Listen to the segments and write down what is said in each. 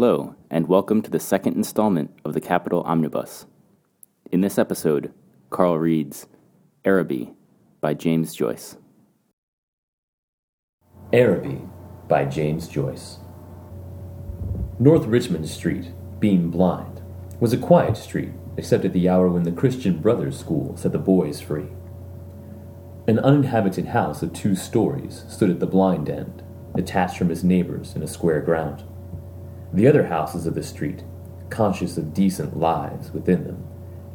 Hello, and welcome to the second installment of the Capital Omnibus. In this episode, Carl reads Araby by James Joyce. Araby by James Joyce. North Richmond Street, being blind, was a quiet street except at the hour when the Christian Brothers School set the boys free. An uninhabited house of two stories stood at the blind end, detached from its neighbors in a square ground. The other houses of the street, conscious of decent lives within them,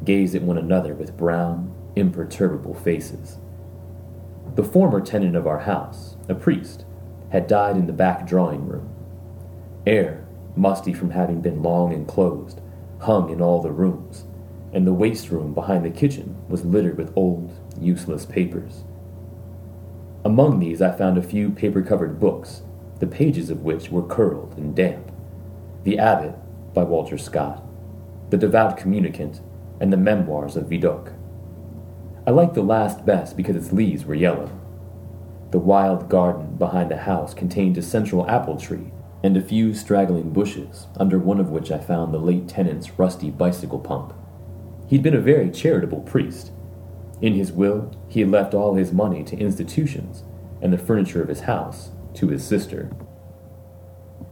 gazed at one another with brown, imperturbable faces. The former tenant of our house, a priest, had died in the back drawing room. Air, musty from having been long enclosed, hung in all the rooms, and the waste room behind the kitchen was littered with old, useless papers. Among these I found a few paper covered books, the pages of which were curled and damp. The Abbot by Walter Scott, The Devout Communicant, and the Memoirs of Vidocq. I liked the last best because its leaves were yellow. The wild garden behind the house contained a central apple tree and a few straggling bushes, under one of which I found the late tenant's rusty bicycle pump. He'd been a very charitable priest. In his will, he had left all his money to institutions and the furniture of his house to his sister.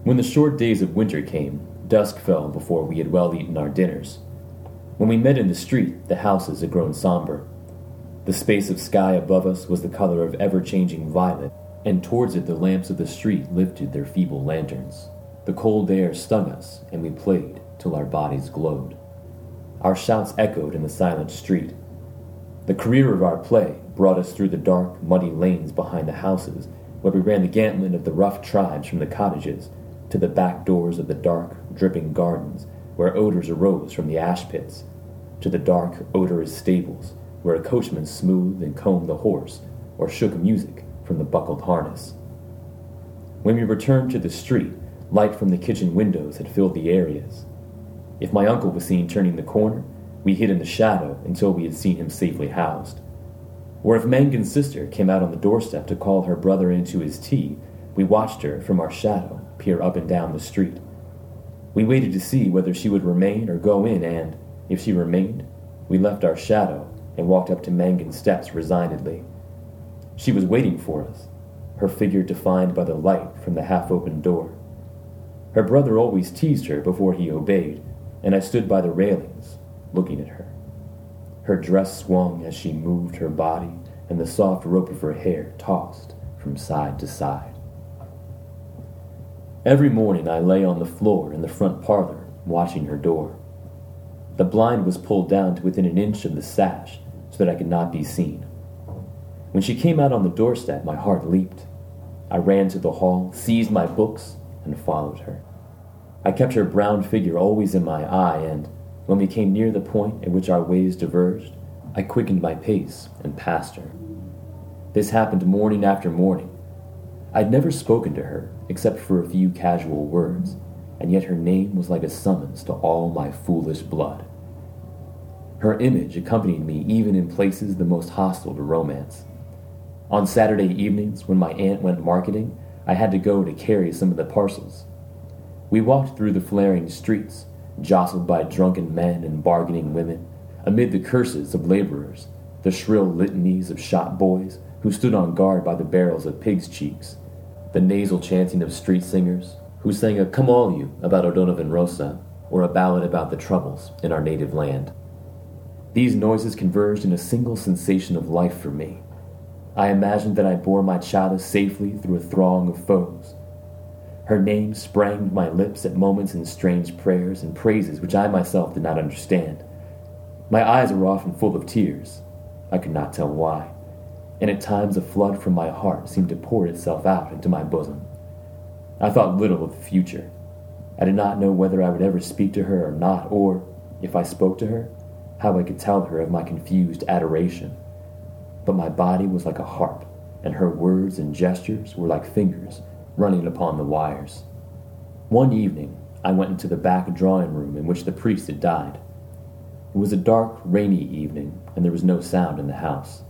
When the short days of winter came, dusk fell before we had well eaten our dinners. When we met in the street, the houses had grown somber. The space of sky above us was the color of ever changing violet, and towards it the lamps of the street lifted their feeble lanterns. The cold air stung us, and we played till our bodies glowed. Our shouts echoed in the silent street. The career of our play brought us through the dark, muddy lanes behind the houses, where we ran the gantlet of the rough tribes from the cottages to the back doors of the dark, dripping gardens where odors arose from the ash pits, to the dark, odorous stables where a coachman smoothed and combed the horse or shook music from the buckled harness. When we returned to the street, light from the kitchen windows had filled the areas. If my uncle was seen turning the corner, we hid in the shadow until we had seen him safely housed. Or if Mangan's sister came out on the doorstep to call her brother into his tea, we watched her from our shadow peer up and down the street. We waited to see whether she would remain or go in, and, if she remained, we left our shadow and walked up to Mangan's steps resignedly. She was waiting for us, her figure defined by the light from the half open door. Her brother always teased her before he obeyed, and I stood by the railings, looking at her. Her dress swung as she moved her body, and the soft rope of her hair tossed from side to side. Every morning I lay on the floor in the front parlor, watching her door. The blind was pulled down to within an inch of the sash so that I could not be seen. When she came out on the doorstep, my heart leaped. I ran to the hall, seized my books, and followed her. I kept her brown figure always in my eye, and when we came near the point at which our ways diverged, I quickened my pace and passed her. This happened morning after morning, I'd never spoken to her except for a few casual words, and yet her name was like a summons to all my foolish blood. Her image accompanied me even in places the most hostile to romance. On Saturday evenings, when my aunt went marketing, I had to go to carry some of the parcels. We walked through the flaring streets, jostled by drunken men and bargaining women, amid the curses of laborers, the shrill litanies of shop boys who stood on guard by the barrels of pigs' cheeks, the nasal chanting of street singers who sang a Come All You about O'Donovan Rossa or a ballad about the troubles in our native land. These noises converged in a single sensation of life for me. I imagined that I bore my child safely through a throng of foes. Her name sprang to my lips at moments in strange prayers and praises which I myself did not understand. My eyes were often full of tears. I could not tell why and at times a flood from my heart seemed to pour itself out into my bosom. I thought little of the future. I did not know whether I would ever speak to her or not, or, if I spoke to her, how I could tell her of my confused adoration. But my body was like a harp, and her words and gestures were like fingers running upon the wires. One evening, I went into the back drawing room in which the priest had died. It was a dark, rainy evening, and there was no sound in the house.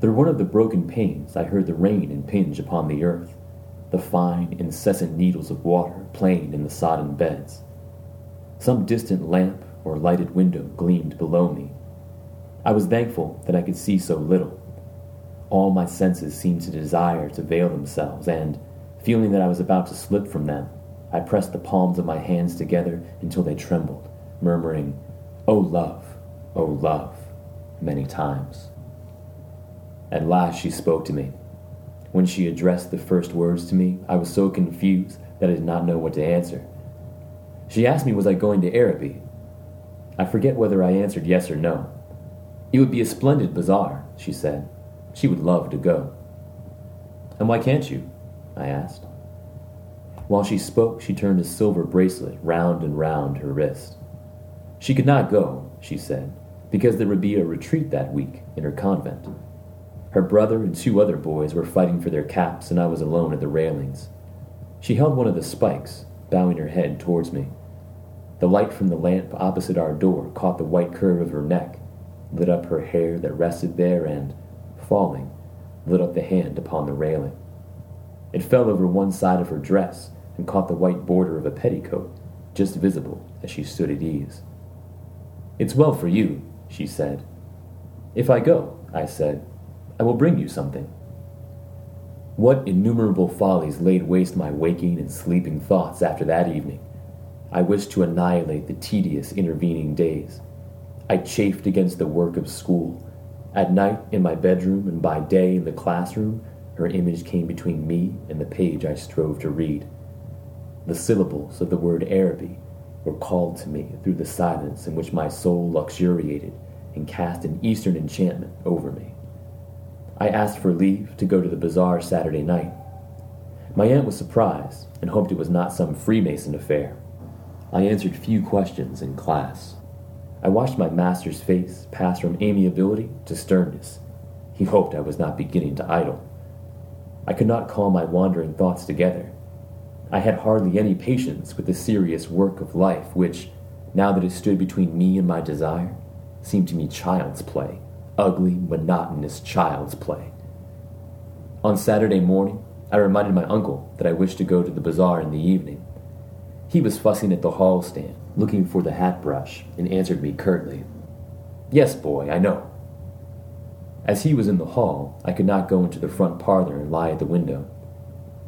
Through one of the broken panes I heard the rain impinge upon the earth. the fine, incessant needles of water playing in the sodden beds. Some distant lamp or lighted window gleamed below me. I was thankful that I could see so little. All my senses seemed to desire to veil themselves, and, feeling that I was about to slip from them, I pressed the palms of my hands together until they trembled, murmuring, O oh, love, O oh, love, many times. At last she spoke to me. When she addressed the first words to me, I was so confused that I did not know what to answer. She asked me was I going to Araby. I forget whether I answered yes or no. It would be a splendid bazaar, she said. She would love to go. And why can't you? I asked. While she spoke, she turned a silver bracelet round and round her wrist. She could not go, she said, because there would be a retreat that week in her convent. Her brother and two other boys were fighting for their caps, and I was alone at the railings. She held one of the spikes, bowing her head towards me. The light from the lamp opposite our door caught the white curve of her neck, lit up her hair that rested there, and, falling, lit up the hand upon the railing. It fell over one side of her dress and caught the white border of a petticoat, just visible as she stood at ease. It's well for you, she said. If I go, I said, I will bring you something. What innumerable follies laid waste my waking and sleeping thoughts after that evening. I wished to annihilate the tedious intervening days. I chafed against the work of school at night in my bedroom and by day in the classroom, her image came between me and the page I strove to read. The syllables of the word Araby were called to me through the silence in which my soul luxuriated and cast an Eastern enchantment over me. I asked for leave to go to the bazaar Saturday night. My aunt was surprised and hoped it was not some Freemason affair. I answered few questions in class. I watched my master's face pass from amiability to sternness. He hoped I was not beginning to idle. I could not call my wandering thoughts together. I had hardly any patience with the serious work of life, which, now that it stood between me and my desire, seemed to me child's play, ugly, monotonous child's play. On Saturday morning, I reminded my uncle that I wished to go to the bazaar in the evening. He was fussing at the hall stand, looking for the hat brush, and answered me curtly, Yes, boy, I know. As he was in the hall, I could not go into the front parlor and lie at the window.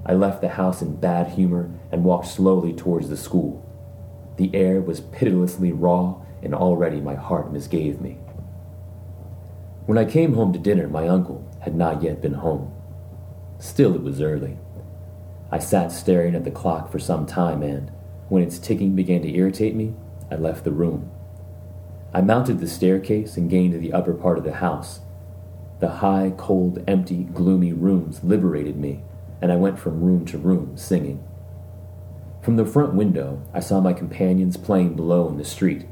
I left the house in bad humor and walked slowly towards the school. The air was pitilessly raw, and already my heart misgave me. When I came home to dinner, my uncle had not yet been home. Still, it was early. I sat staring at the clock for some time and, when its ticking began to irritate me, I left the room. I mounted the staircase and gained the upper part of the house. The high, cold, empty, gloomy rooms liberated me, and I went from room to room singing. From the front window, I saw my companions playing below in the street.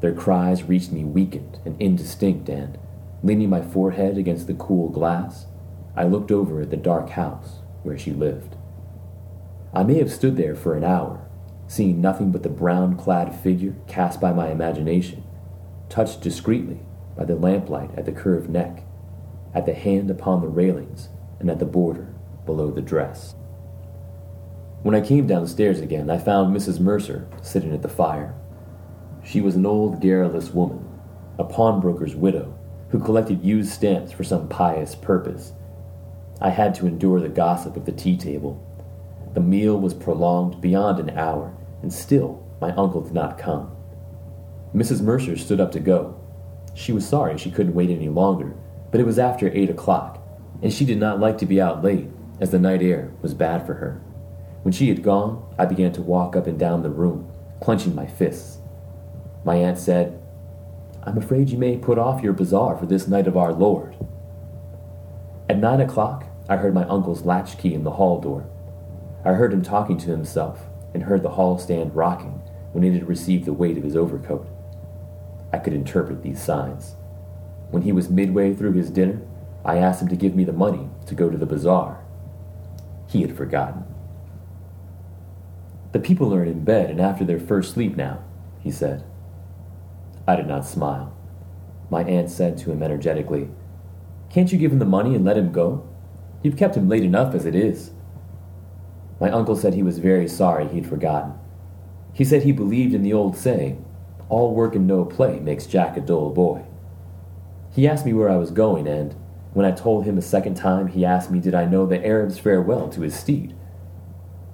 Their cries reached me weakened and indistinct, and, leaning my forehead against the cool glass, I looked over at the dark house where she lived. I may have stood there for an hour, seeing nothing but the brown clad figure cast by my imagination, touched discreetly by the lamplight at the curved neck, at the hand upon the railings, and at the border below the dress. When I came downstairs again, I found Mrs. Mercer sitting at the fire. She was an old, garrulous woman, a pawnbroker's widow, who collected used stamps for some pious purpose. I had to endure the gossip of the tea table. The meal was prolonged beyond an hour, and still my uncle did not come. Mrs. Mercer stood up to go. She was sorry she couldn't wait any longer, but it was after eight o'clock, and she did not like to be out late, as the night air was bad for her. When she had gone, I began to walk up and down the room, clenching my fists. My aunt said, I'm afraid you may put off your bazaar for this night of our Lord. At nine o'clock, I heard my uncle's latchkey in the hall door. I heard him talking to himself, and heard the hall stand rocking when it had received the weight of his overcoat. I could interpret these signs. When he was midway through his dinner, I asked him to give me the money to go to the bazaar. He had forgotten. The people are in bed and after their first sleep now, he said. I did not smile. My aunt said to him energetically, Can't you give him the money and let him go? You've kept him late enough as it is. My uncle said he was very sorry he'd forgotten. He said he believed in the old saying, all work and no play makes Jack a dull boy. He asked me where I was going, and when I told him a second time, he asked me did I know the Arab's farewell to his steed.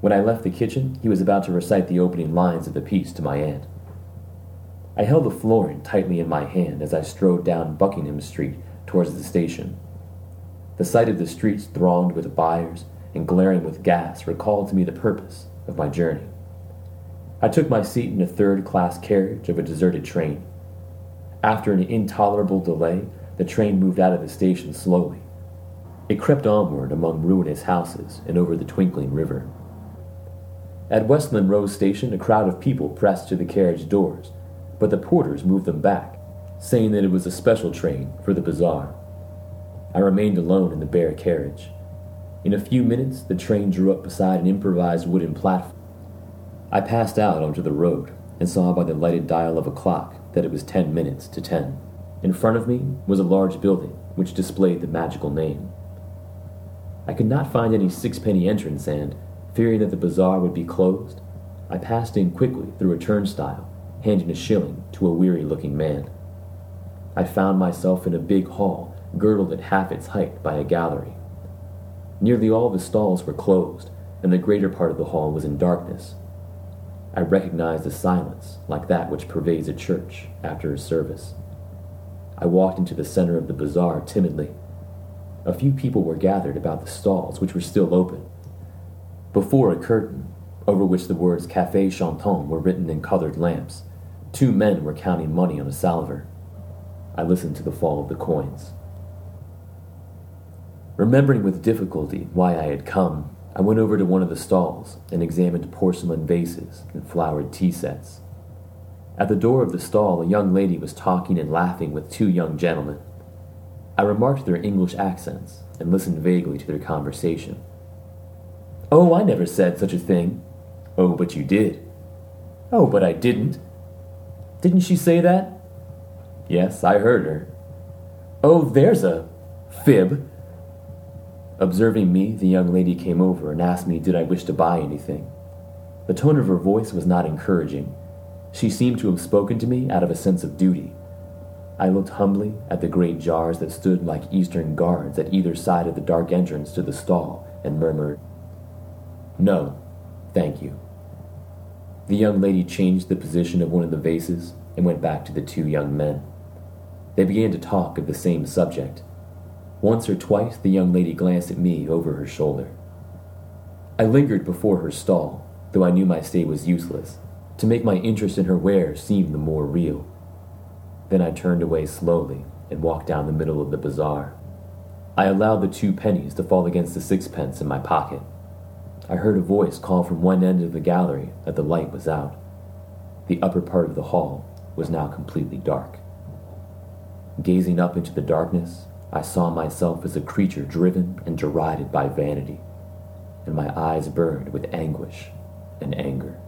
When I left the kitchen, he was about to recite the opening lines of the piece to my aunt. I held the florin tightly in my hand as I strode down Buckingham Street towards the station. The sight of the streets thronged with buyers and glaring with gas recalled to me the purpose of my journey. I took my seat in a third class carriage of a deserted train. After an intolerable delay, the train moved out of the station slowly. It crept onward among ruinous houses and over the twinkling river. At Westland Row Station, a crowd of people pressed to the carriage doors, but the porters moved them back, saying that it was a special train for the bazaar. I remained alone in the bare carriage. In a few minutes, the train drew up beside an improvised wooden platform. I passed out onto the road and saw by the lighted dial of a clock that it was ten minutes to ten. In front of me was a large building which displayed the magical name. I could not find any sixpenny entrance, and, fearing that the bazaar would be closed, I passed in quickly through a turnstile, handing a shilling to a weary looking man. I found myself in a big hall, girdled at half its height by a gallery. Nearly all the stalls were closed, and the greater part of the hall was in darkness, I recognized a silence like that which pervades a church after a service. I walked into the center of the bazaar timidly. A few people were gathered about the stalls, which were still open. Before a curtain, over which the words Café Chantant were written in colored lamps, two men were counting money on a salver. I listened to the fall of the coins. Remembering with difficulty why I had come, I went over to one of the stalls and examined porcelain vases and flowered tea sets. At the door of the stall, a young lady was talking and laughing with two young gentlemen. I remarked their English accents and listened vaguely to their conversation. Oh, I never said such a thing. Oh, but you did. Oh, but I didn't. Didn't she say that? Yes, I heard her. Oh, there's a fib. Observing me, the young lady came over and asked me did I wish to buy anything. The tone of her voice was not encouraging. She seemed to have spoken to me out of a sense of duty. I looked humbly at the great jars that stood like eastern guards at either side of the dark entrance to the stall and murmured, No, thank you. The young lady changed the position of one of the vases and went back to the two young men. They began to talk of the same subject, once or twice the young lady glanced at me over her shoulder. I lingered before her stall, though I knew my stay was useless, to make my interest in her wares seem the more real. Then I turned away slowly and walked down the middle of the bazaar. I allowed the two pennies to fall against the sixpence in my pocket. I heard a voice call from one end of the gallery that the light was out. The upper part of the hall was now completely dark. Gazing up into the darkness, I saw myself as a creature driven and derided by vanity, and my eyes burned with anguish and anger.